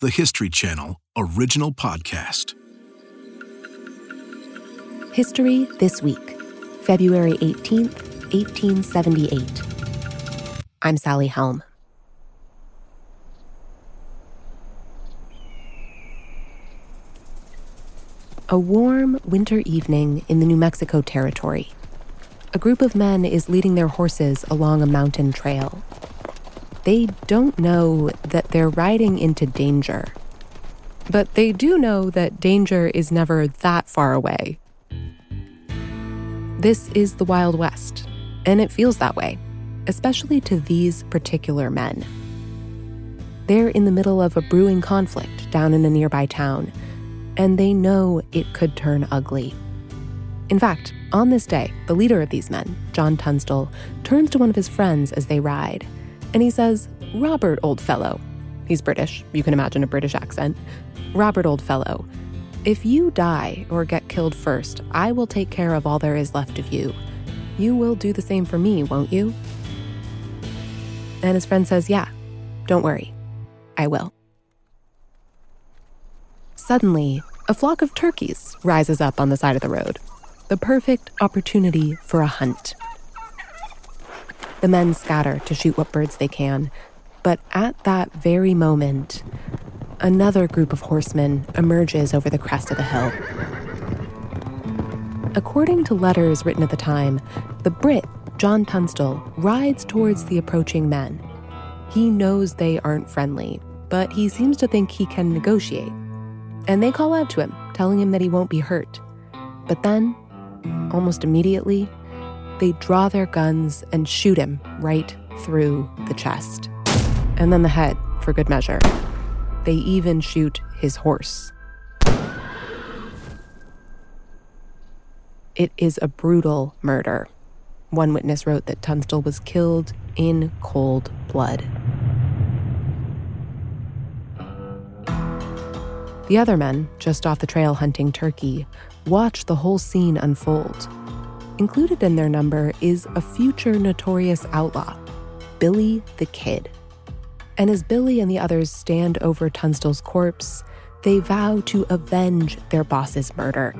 the History Channel original podcast. History This Week, February 18th, 1878. I'm Sally Helm. A warm winter evening in the New Mexico Territory. A group of men is leading their horses along a mountain trail. They don't know that they're riding into danger. But they do know that danger is never that far away. This is the Wild West, and it feels that way, especially to these particular men. They're in the middle of a brewing conflict down in a nearby town and they know it could turn ugly. In fact, on this day, the leader of these men, John Tunstall, turns to one of his friends as they ride, and he says, Robert, old fellow. He's British, you can imagine a British accent. Robert, old fellow, if you die or get killed first, I will take care of all there is left of you. You will do the same for me, won't you? And his friend says, Yeah, don't worry, I will. Suddenly, a flock of turkeys rises up on the side of the road. The perfect opportunity for a hunt. The men scatter to shoot what birds they can, but at that very moment, another group of horsemen emerges over the crest of the hill. According to letters written at the time, the Brit, John Tunstall, rides towards the approaching men. He knows they aren't friendly, but he seems to think he can negotiate and they call out to him, telling him that he won't be hurt. But then, almost immediately, they draw their guns and shoot him right through the chest. And then the head, for good measure. They even shoot his horse. It is a brutal murder. One witness wrote that Tunstall was killed in cold blood. The other men, just off the trail hunting turkey, watch the whole scene unfold. Included in their number is a future notorious outlaw, Billy the Kid. And as Billy and the others stand over Tunstall's corpse, they vow to avenge their boss's murder.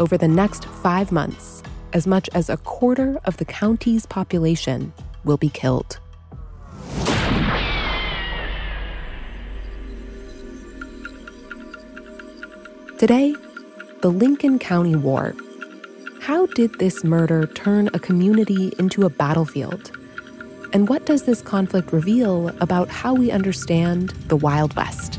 Over the next five months, as much as a quarter of the county's population will be killed. Today, the Lincoln County War. How did this murder turn a community into a battlefield? And what does this conflict reveal about how we understand the Wild West?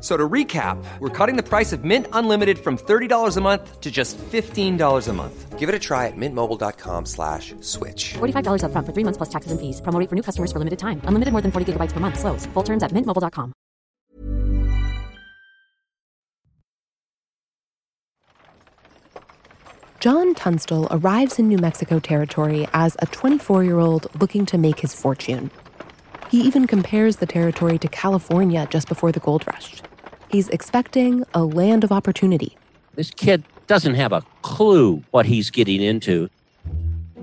So to recap, we're cutting the price of Mint Unlimited from $30 a month to just $15 a month. Give it a try at mintmobile.com slash switch. $45 up front for three months plus taxes and fees. Promo for new customers for limited time. Unlimited more than 40 gigabytes per month. Slows. Full terms at mintmobile.com. John Tunstall arrives in New Mexico territory as a 24-year-old looking to make his fortune. He even compares the territory to California just before the gold rush. He's expecting a land of opportunity. This kid doesn't have a clue what he's getting into.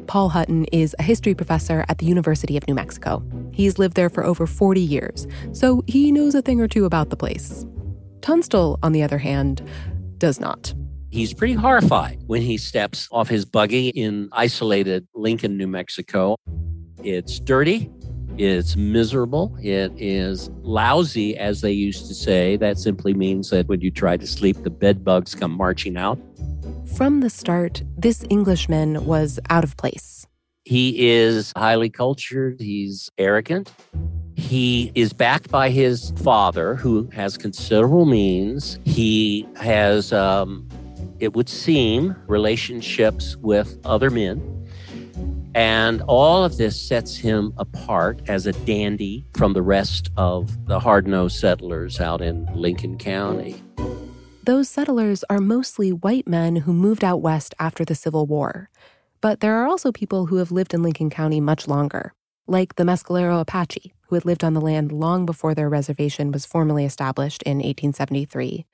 Paul Hutton is a history professor at the University of New Mexico. He's lived there for over 40 years, so he knows a thing or two about the place. Tunstall, on the other hand, does not. He's pretty horrified when he steps off his buggy in isolated Lincoln, New Mexico. It's dirty, it's miserable. It is lousy, as they used to say. That simply means that when you try to sleep, the bed bugs come marching out. From the start, this Englishman was out of place. He is highly cultured, he's arrogant. He is backed by his father, who has considerable means. He has, um, it would seem, relationships with other men. And all of this sets him apart as a dandy from the rest of the hard nosed settlers out in Lincoln County. Those settlers are mostly white men who moved out west after the Civil War. But there are also people who have lived in Lincoln County much longer, like the Mescalero Apache, who had lived on the land long before their reservation was formally established in 1873,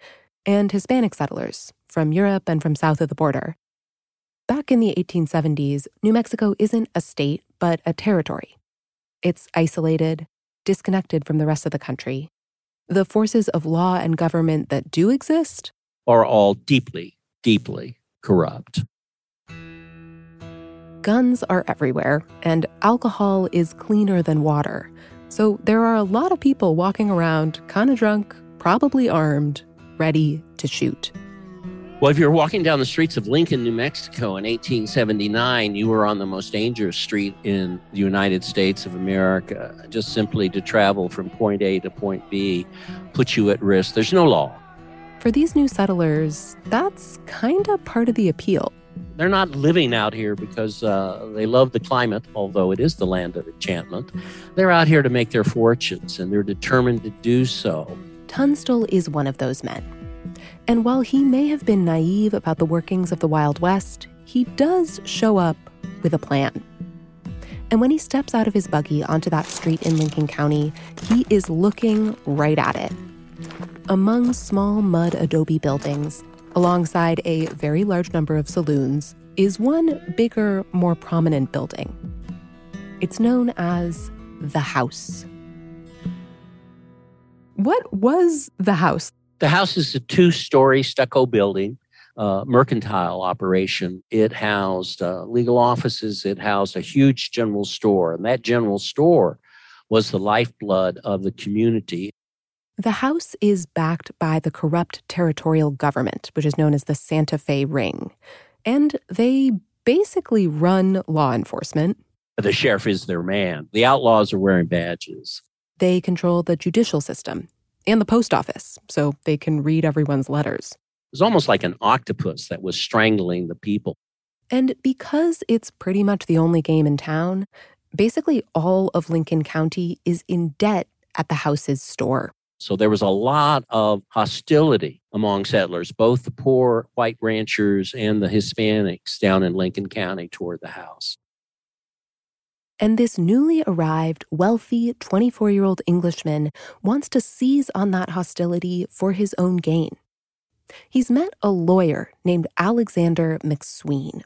and Hispanic settlers from Europe and from south of the border. Back in the 1870s, New Mexico isn't a state, but a territory. It's isolated, disconnected from the rest of the country. The forces of law and government that do exist are all deeply, deeply corrupt. Guns are everywhere, and alcohol is cleaner than water. So there are a lot of people walking around, kind of drunk, probably armed, ready to shoot. Well, if you're walking down the streets of Lincoln, New Mexico in 1879, you were on the most dangerous street in the United States of America. Just simply to travel from point A to point B puts you at risk. There's no law. For these new settlers, that's kind of part of the appeal. They're not living out here because uh, they love the climate, although it is the land of enchantment. They're out here to make their fortunes, and they're determined to do so. Tunstall is one of those men. And while he may have been naive about the workings of the Wild West, he does show up with a plan. And when he steps out of his buggy onto that street in Lincoln County, he is looking right at it. Among small mud adobe buildings, alongside a very large number of saloons, is one bigger, more prominent building. It's known as the House. What was the house? The house is a two story stucco building, uh, mercantile operation. It housed uh, legal offices, it housed a huge general store, and that general store was the lifeblood of the community. The House is backed by the corrupt territorial government, which is known as the Santa Fe Ring. And they basically run law enforcement. The sheriff is their man. The outlaws are wearing badges. They control the judicial system and the post office, so they can read everyone's letters. It was almost like an octopus that was strangling the people. And because it's pretty much the only game in town, basically all of Lincoln County is in debt at the house's store. So there was a lot of hostility among settlers, both the poor white ranchers and the Hispanics down in Lincoln County toward the house. And this newly arrived, wealthy 24 year old Englishman wants to seize on that hostility for his own gain. He's met a lawyer named Alexander McSween.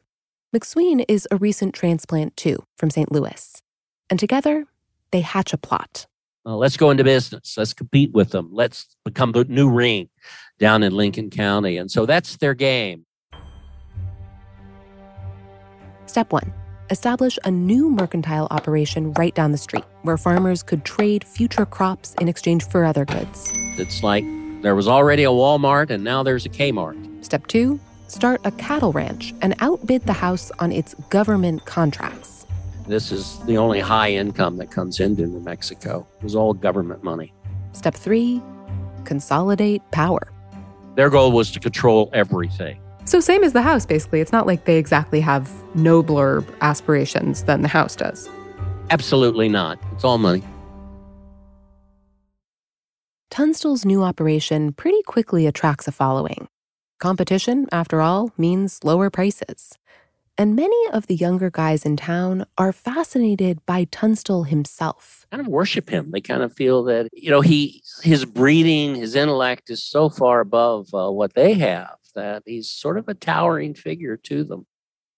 McSween is a recent transplant, too, from St. Louis. And together, they hatch a plot. Uh, let's go into business. Let's compete with them. Let's become the new ring down in Lincoln County. And so that's their game. Step one establish a new mercantile operation right down the street where farmers could trade future crops in exchange for other goods. It's like there was already a Walmart and now there's a Kmart. Step two start a cattle ranch and outbid the house on its government contracts. This is the only high income that comes into New Mexico. It was all government money. Step three consolidate power. Their goal was to control everything. So, same as the House, basically. It's not like they exactly have nobler aspirations than the House does. Absolutely not. It's all money. Tunstall's new operation pretty quickly attracts a following. Competition, after all, means lower prices. And many of the younger guys in town are fascinated by Tunstall himself. Kind of worship him. They kind of feel that, you know, he his breeding, his intellect is so far above uh, what they have that he's sort of a towering figure to them.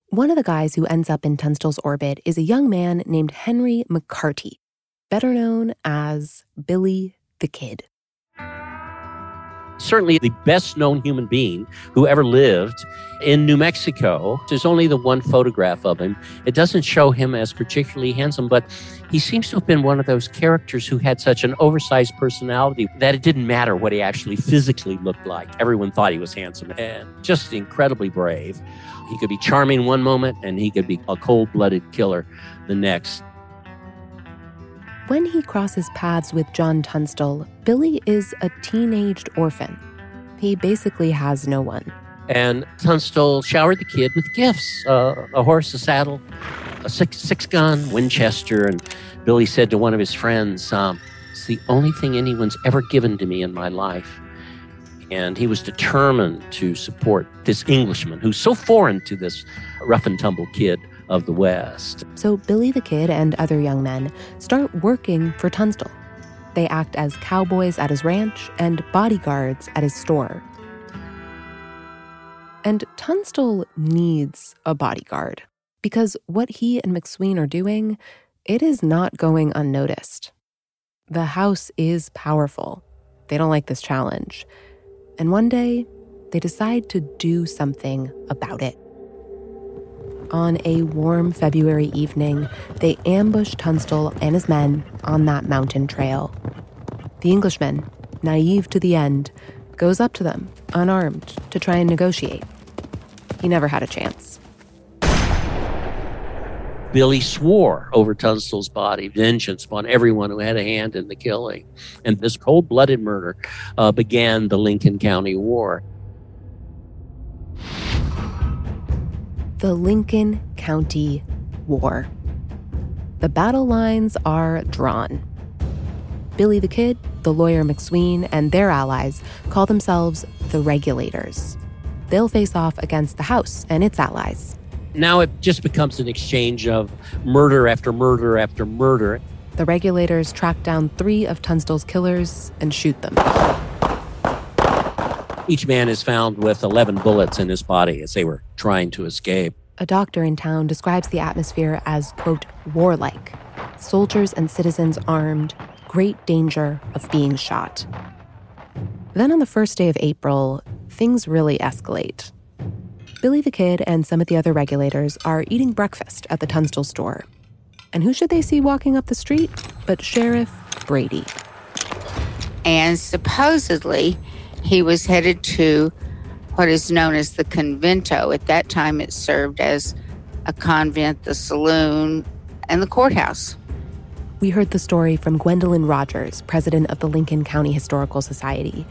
One of the guys who ends up in Tunstall's orbit is a young man named Henry McCarty, better known as Billy the Kid certainly the best known human being who ever lived in New Mexico. There's only the one photograph of him. It doesn't show him as particularly handsome, but he seems to have been one of those characters who had such an oversized personality that it didn't matter what he actually physically looked like. Everyone thought he was handsome and just incredibly brave. He could be charming one moment and he could be a cold blooded killer the next. When he crosses paths with John Tunstall, Billy is a teenaged orphan. He basically has no one. And Tunstall showered the kid with gifts uh, a horse, a saddle, a six, six gun, Winchester. And Billy said to one of his friends, um, It's the only thing anyone's ever given to me in my life. And he was determined to support this Englishman who's so foreign to this rough and tumble kid of the West. So Billy the Kid and other young men start working for Tunstall. They act as cowboys at his ranch and bodyguards at his store. And Tunstall needs a bodyguard because what he and McSween are doing, it is not going unnoticed. The house is powerful. They don't like this challenge. And one day, they decide to do something about it. On a warm February evening, they ambush Tunstall and his men on that mountain trail. The Englishman, naive to the end, goes up to them, unarmed, to try and negotiate. He never had a chance. Billy swore over Tunstall's body vengeance upon everyone who had a hand in the killing. And this cold blooded murder uh, began the Lincoln County War. The Lincoln County War. The battle lines are drawn. Billy the Kid, the lawyer McSween, and their allies call themselves the Regulators. They'll face off against the House and its allies. Now it just becomes an exchange of murder after murder after murder. The regulators track down three of Tunstall's killers and shoot them. Each man is found with 11 bullets in his body as they were trying to escape. A doctor in town describes the atmosphere as, quote, warlike. Soldiers and citizens armed, great danger of being shot. Then on the first day of April, things really escalate. Billy the Kid and some of the other regulators are eating breakfast at the Tunstall store. And who should they see walking up the street but Sheriff Brady? And supposedly, he was headed to what is known as the convento. At that time, it served as a convent, the saloon, and the courthouse. We heard the story from Gwendolyn Rogers, president of the Lincoln County Historical Society.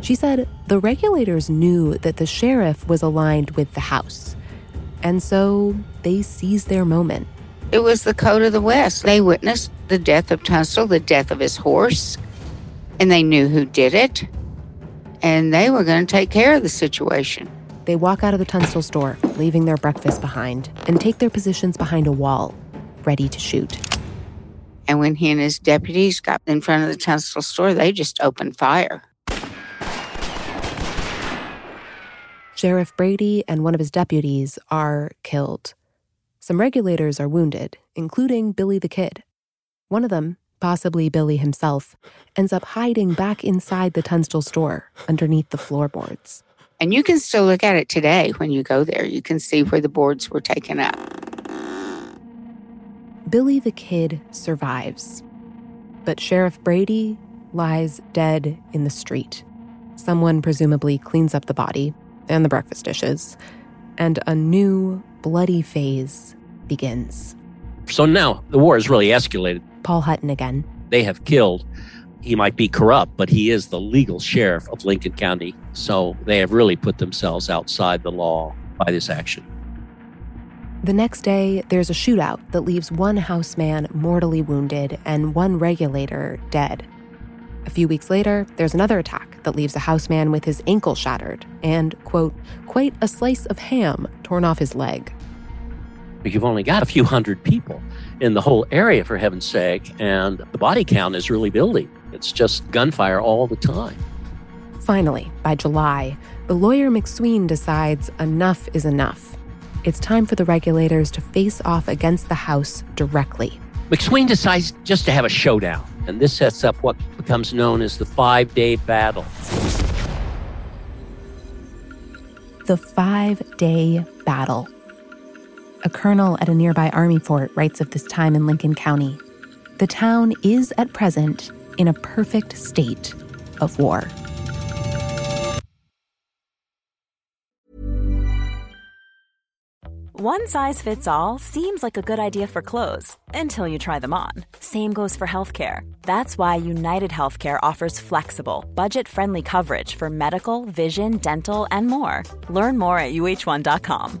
She said the regulators knew that the sheriff was aligned with the House, and so they seized their moment. It was the code of the West. They witnessed the death of Tunstall, the death of his horse, and they knew who did it, and they were going to take care of the situation. They walk out of the Tunstall store, leaving their breakfast behind, and take their positions behind a wall, ready to shoot. And when he and his deputies got in front of the Tunstall store, they just opened fire. Sheriff Brady and one of his deputies are killed. Some regulators are wounded, including Billy the Kid. One of them, possibly Billy himself, ends up hiding back inside the Tunstall store underneath the floorboards. And you can still look at it today when you go there. You can see where the boards were taken up. Billy the Kid survives, but Sheriff Brady lies dead in the street. Someone presumably cleans up the body and the breakfast dishes, and a new bloody phase begins. So now the war has really escalated. Paul Hutton again. They have killed. He might be corrupt, but he is the legal sheriff of Lincoln County. So they have really put themselves outside the law by this action. The next day, there's a shootout that leaves one houseman mortally wounded and one regulator dead. A few weeks later, there's another attack that leaves a houseman with his ankle shattered and, quote, quite a slice of ham torn off his leg. You've only got a few hundred people in the whole area, for heaven's sake, and the body count is really building. It's just gunfire all the time. Finally, by July, the lawyer McSween decides enough is enough. It's time for the regulators to face off against the House directly. McSween decides just to have a showdown, and this sets up what becomes known as the five day battle. The five day battle. A colonel at a nearby army fort writes of this time in Lincoln County. The town is at present in a perfect state of war. One size fits all seems like a good idea for clothes until you try them on. Same goes for healthcare. That's why United Healthcare offers flexible, budget friendly coverage for medical, vision, dental, and more. Learn more at uh1.com.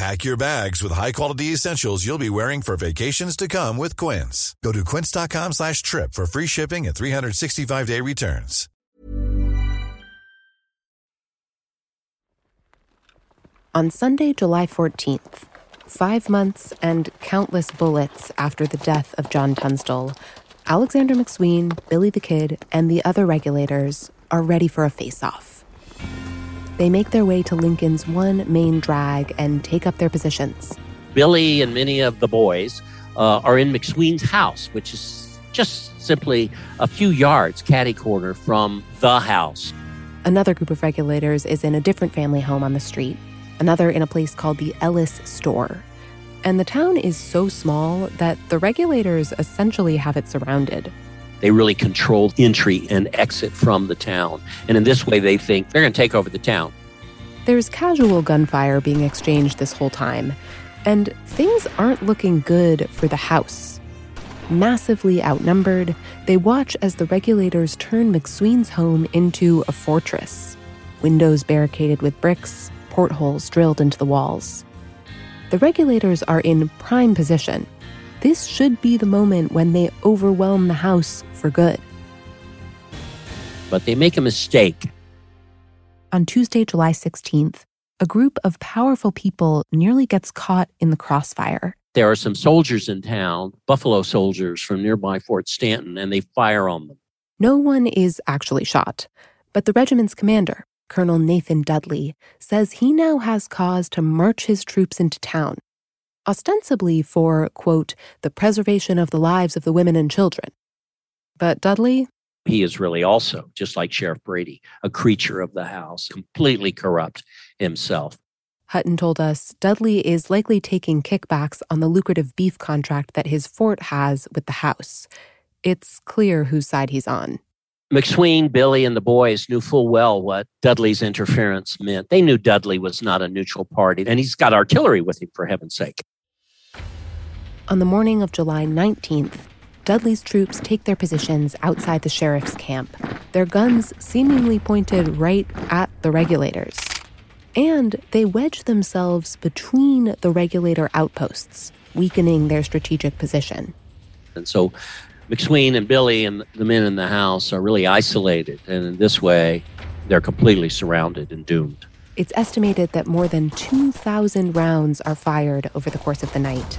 Pack your bags with high-quality essentials you'll be wearing for vacations to come with Quince. Go to quince.com slash trip for free shipping and 365-day returns. On Sunday, July 14th, five months and countless bullets after the death of John Tunstall, Alexander McSween, Billy the Kid, and the other regulators are ready for a face-off. They make their way to Lincoln's one main drag and take up their positions. Billy and many of the boys uh, are in McSween's house, which is just simply a few yards catty corner from the house. Another group of regulators is in a different family home on the street, another in a place called the Ellis Store. And the town is so small that the regulators essentially have it surrounded. They really control entry and exit from the town. And in this way, they think they're going to take over the town. There's casual gunfire being exchanged this whole time, and things aren't looking good for the house. Massively outnumbered, they watch as the regulators turn McSween's home into a fortress. Windows barricaded with bricks, portholes drilled into the walls. The regulators are in prime position. This should be the moment when they overwhelm the House for good. But they make a mistake. On Tuesday, July 16th, a group of powerful people nearly gets caught in the crossfire. There are some soldiers in town, Buffalo soldiers from nearby Fort Stanton, and they fire on them. No one is actually shot, but the regiment's commander, Colonel Nathan Dudley, says he now has cause to march his troops into town, ostensibly for, quote, the preservation of the lives of the women and children. But Dudley? He is really also, just like Sheriff Brady, a creature of the house, completely corrupt himself. Hutton told us Dudley is likely taking kickbacks on the lucrative beef contract that his fort has with the House. It's clear whose side he's on. McSween, Billy, and the boys knew full well what Dudley's interference meant. They knew Dudley was not a neutral party, and he's got artillery with him, for heaven's sake. On the morning of July 19th, Dudley's troops take their positions outside the sheriff's camp, their guns seemingly pointed right at the regulators. And they wedge themselves between the regulator outposts, weakening their strategic position. And so McSween and Billy and the men in the house are really isolated. And in this way, they're completely surrounded and doomed. It's estimated that more than 2,000 rounds are fired over the course of the night.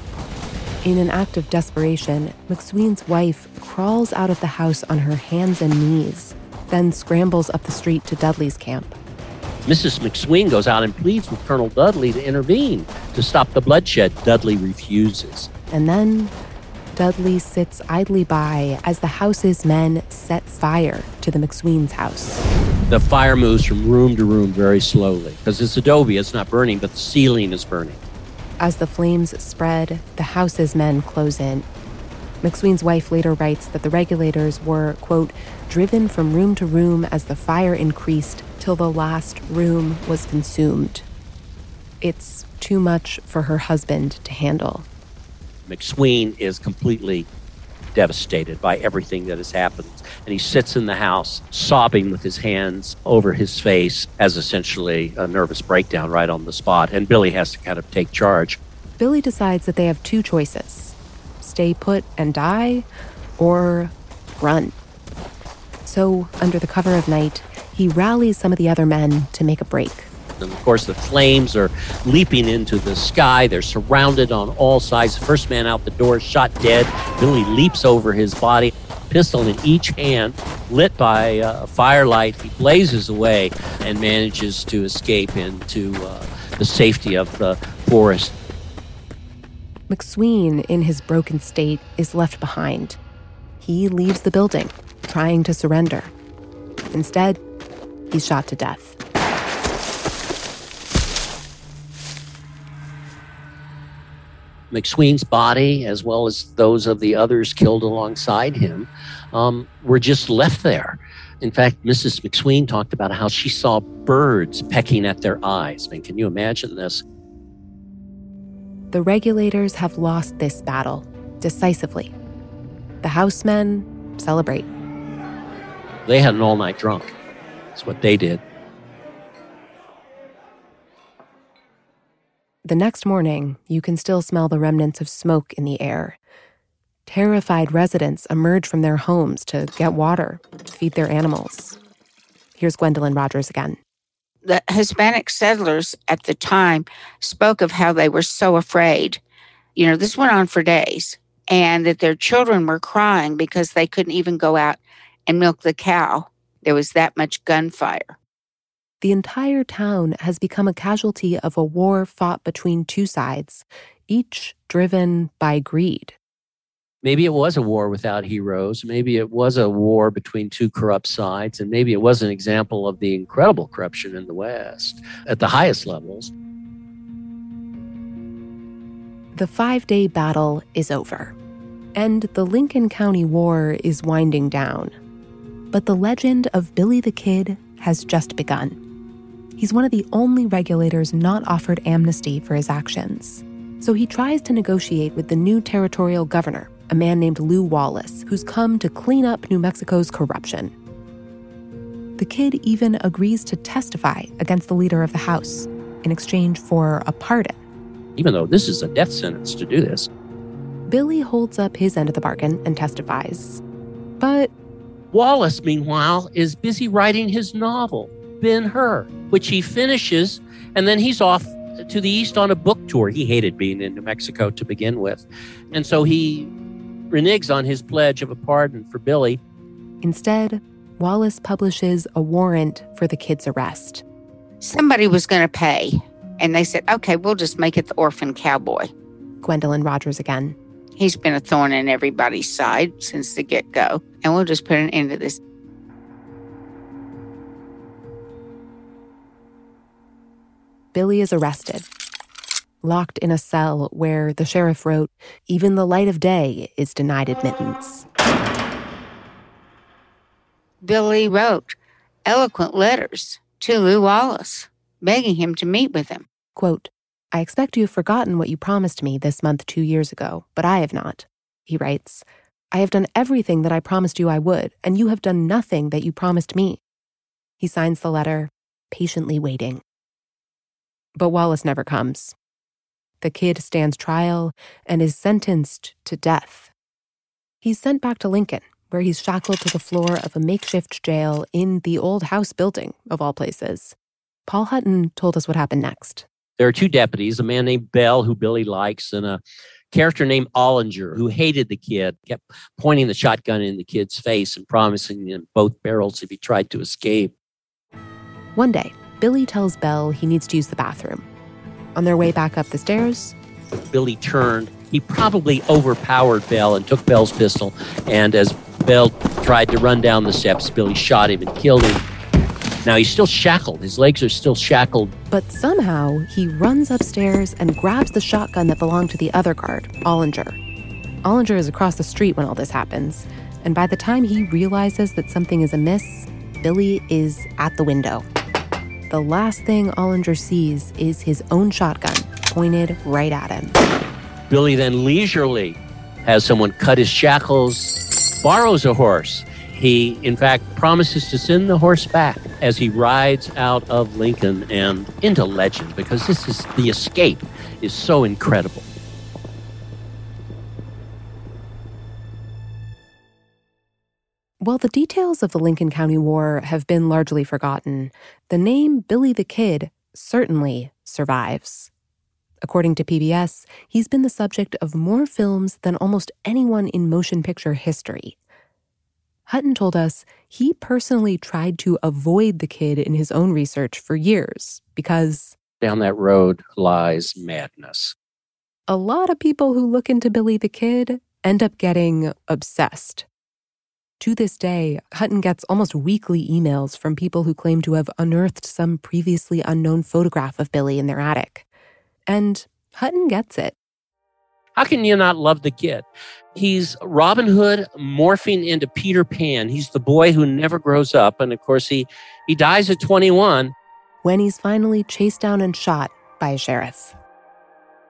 In an act of desperation, McSween's wife crawls out of the house on her hands and knees, then scrambles up the street to Dudley's camp. Mrs. McSween goes out and pleads with Colonel Dudley to intervene to stop the bloodshed. Dudley refuses. And then Dudley sits idly by as the house's men set fire to the McSween's house. The fire moves from room to room very slowly because it's adobe, it's not burning, but the ceiling is burning. As the flames spread, the house's men close in. McSween's wife later writes that the regulators were, quote, driven from room to room as the fire increased till the last room was consumed. It's too much for her husband to handle. McSween is completely devastated by everything that has happened. And he sits in the house, sobbing with his hands over his face as essentially a nervous breakdown right on the spot. And Billy has to kind of take charge. Billy decides that they have two choices stay put and die, or run. So, under the cover of night, he rallies some of the other men to make a break. And of course, the flames are leaping into the sky. They're surrounded on all sides. First man out the door is shot dead. Billy leaps over his body, pistol in each hand, lit by uh, firelight. He blazes away and manages to escape into uh, the safety of the forest. McSween, in his broken state, is left behind. He leaves the building, trying to surrender. Instead, he's shot to death. McSween's body, as well as those of the others killed alongside him, um, were just left there. In fact, Mrs. McSween talked about how she saw birds pecking at their eyes. I mean, can you imagine this? The regulators have lost this battle decisively. The housemen celebrate. They had an all night drunk. That's what they did. The next morning, you can still smell the remnants of smoke in the air. Terrified residents emerge from their homes to get water, feed their animals. Here's Gwendolyn Rogers again. The Hispanic settlers at the time spoke of how they were so afraid. You know, this went on for days, and that their children were crying because they couldn't even go out and milk the cow. There was that much gunfire. The entire town has become a casualty of a war fought between two sides, each driven by greed. Maybe it was a war without heroes. Maybe it was a war between two corrupt sides. And maybe it was an example of the incredible corruption in the West at the highest levels. The five day battle is over, and the Lincoln County War is winding down. But the legend of Billy the Kid has just begun. He's one of the only regulators not offered amnesty for his actions. So he tries to negotiate with the new territorial governor, a man named Lew Wallace, who's come to clean up New Mexico's corruption. The kid even agrees to testify against the leader of the House in exchange for a pardon. Even though this is a death sentence to do this, Billy holds up his end of the bargain and testifies. But Wallace, meanwhile, is busy writing his novel, Ben Hur, which he finishes, and then he's off to the east on a book tour. He hated being in New Mexico to begin with. And so he reneges on his pledge of a pardon for Billy. instead, Wallace publishes a warrant for the kid's arrest. Somebody was going to pay, and they said, okay, we'll just make it the orphan cowboy. Gwendolyn Rogers again. He's been a thorn in everybody's side since the get go, and we'll just put an end to this. Billy is arrested, locked in a cell where the sheriff wrote, Even the light of day is denied admittance. Billy wrote eloquent letters to Lew Wallace, begging him to meet with him. Quote, I expect you have forgotten what you promised me this month two years ago, but I have not. He writes, I have done everything that I promised you I would, and you have done nothing that you promised me. He signs the letter, patiently waiting. But Wallace never comes. The kid stands trial and is sentenced to death. He's sent back to Lincoln, where he's shackled to the floor of a makeshift jail in the old house building, of all places. Paul Hutton told us what happened next. There are two deputies, a man named Bell, who Billy likes, and a character named Olinger, who hated the kid, kept pointing the shotgun in the kid's face and promising him both barrels if he tried to escape. One day, Billy tells Bell he needs to use the bathroom. On their way back up the stairs, Billy turned. He probably overpowered Bell and took Bell's pistol. And as Bell tried to run down the steps, Billy shot him and killed him. Now he's still shackled. His legs are still shackled. but somehow he runs upstairs and grabs the shotgun that belonged to the other guard, Olinger. Olinger is across the street when all this happens, and by the time he realizes that something is amiss, Billy is at the window. The last thing Olinger sees is his own shotgun pointed right at him. Billy then leisurely has someone cut his shackles, borrows a horse. He, in fact, promises to send the horse back as he rides out of Lincoln and into legend because this is the escape is so incredible. While the details of the Lincoln County War have been largely forgotten, the name Billy the Kid certainly survives. According to PBS, he's been the subject of more films than almost anyone in motion picture history. Hutton told us he personally tried to avoid the kid in his own research for years because Down that road lies madness. a lot of people who look into Billy the Kid end up getting obsessed. To this day, Hutton gets almost weekly emails from people who claim to have unearthed some previously unknown photograph of Billy in their attic. And Hutton gets it. How can you not love the kid? He's Robin Hood morphing into Peter Pan. He's the boy who never grows up. And of course, he, he dies at 21. when he's finally chased down and shot by a sheriff.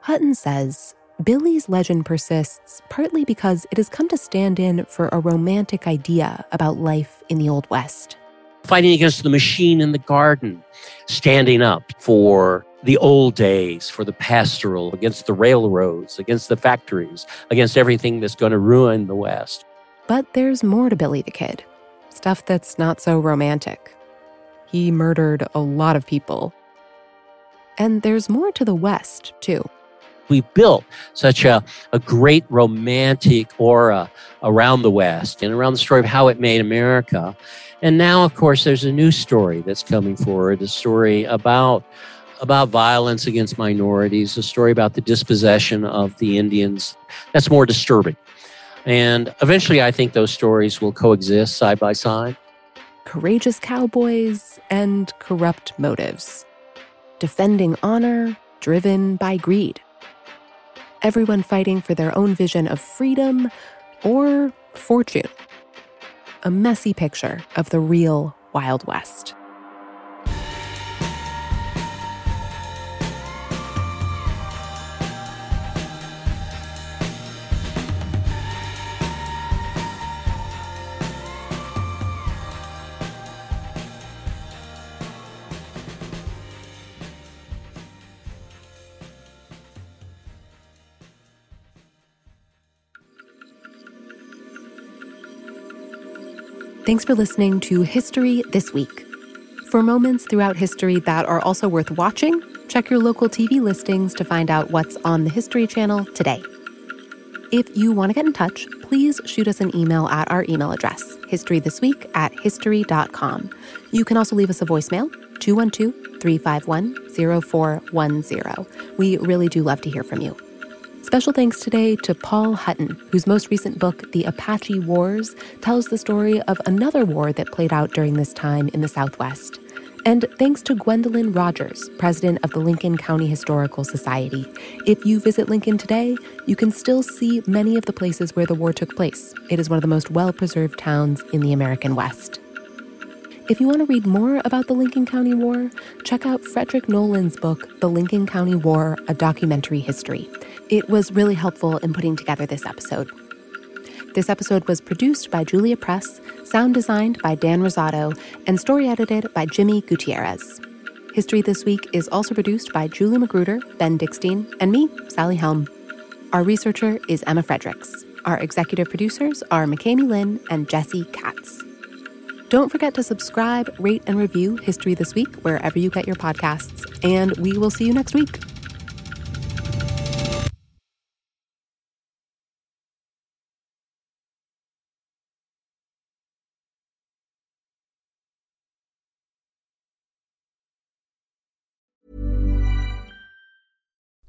Hutton says Billy's legend persists partly because it has come to stand in for a romantic idea about life in the Old West. Fighting against the machine in the garden, standing up for the old days, for the pastoral, against the railroads, against the factories, against everything that's going to ruin the West. But there's more to Billy the Kid stuff that's not so romantic. He murdered a lot of people. And there's more to the West, too. We built such a, a great romantic aura around the West and around the story of how it made America. And now, of course, there's a new story that's coming forward a story about about violence against minorities, a story about the dispossession of the Indians. That's more disturbing. And eventually, I think those stories will coexist side by side. Courageous cowboys and corrupt motives. Defending honor, driven by greed. Everyone fighting for their own vision of freedom or fortune. A messy picture of the real Wild West. Thanks for listening to History This Week. For moments throughout history that are also worth watching, check your local TV listings to find out what's on the History Channel today. If you want to get in touch, please shoot us an email at our email address, historythisweek at history.com. You can also leave us a voicemail, 212 351 0410. We really do love to hear from you. Special thanks today to Paul Hutton, whose most recent book, The Apache Wars, tells the story of another war that played out during this time in the Southwest. And thanks to Gwendolyn Rogers, president of the Lincoln County Historical Society. If you visit Lincoln today, you can still see many of the places where the war took place. It is one of the most well preserved towns in the American West. If you want to read more about the Lincoln County War, check out Frederick Nolan's book, The Lincoln County War A Documentary History. It was really helpful in putting together this episode. This episode was produced by Julia Press, sound designed by Dan Rosato, and story edited by Jimmy Gutierrez. History This Week is also produced by Julie Magruder, Ben Dickstein, and me, Sally Helm. Our researcher is Emma Fredericks. Our executive producers are McKamey Lynn and Jesse Katz. Don't forget to subscribe, rate, and review History This Week wherever you get your podcasts, and we will see you next week.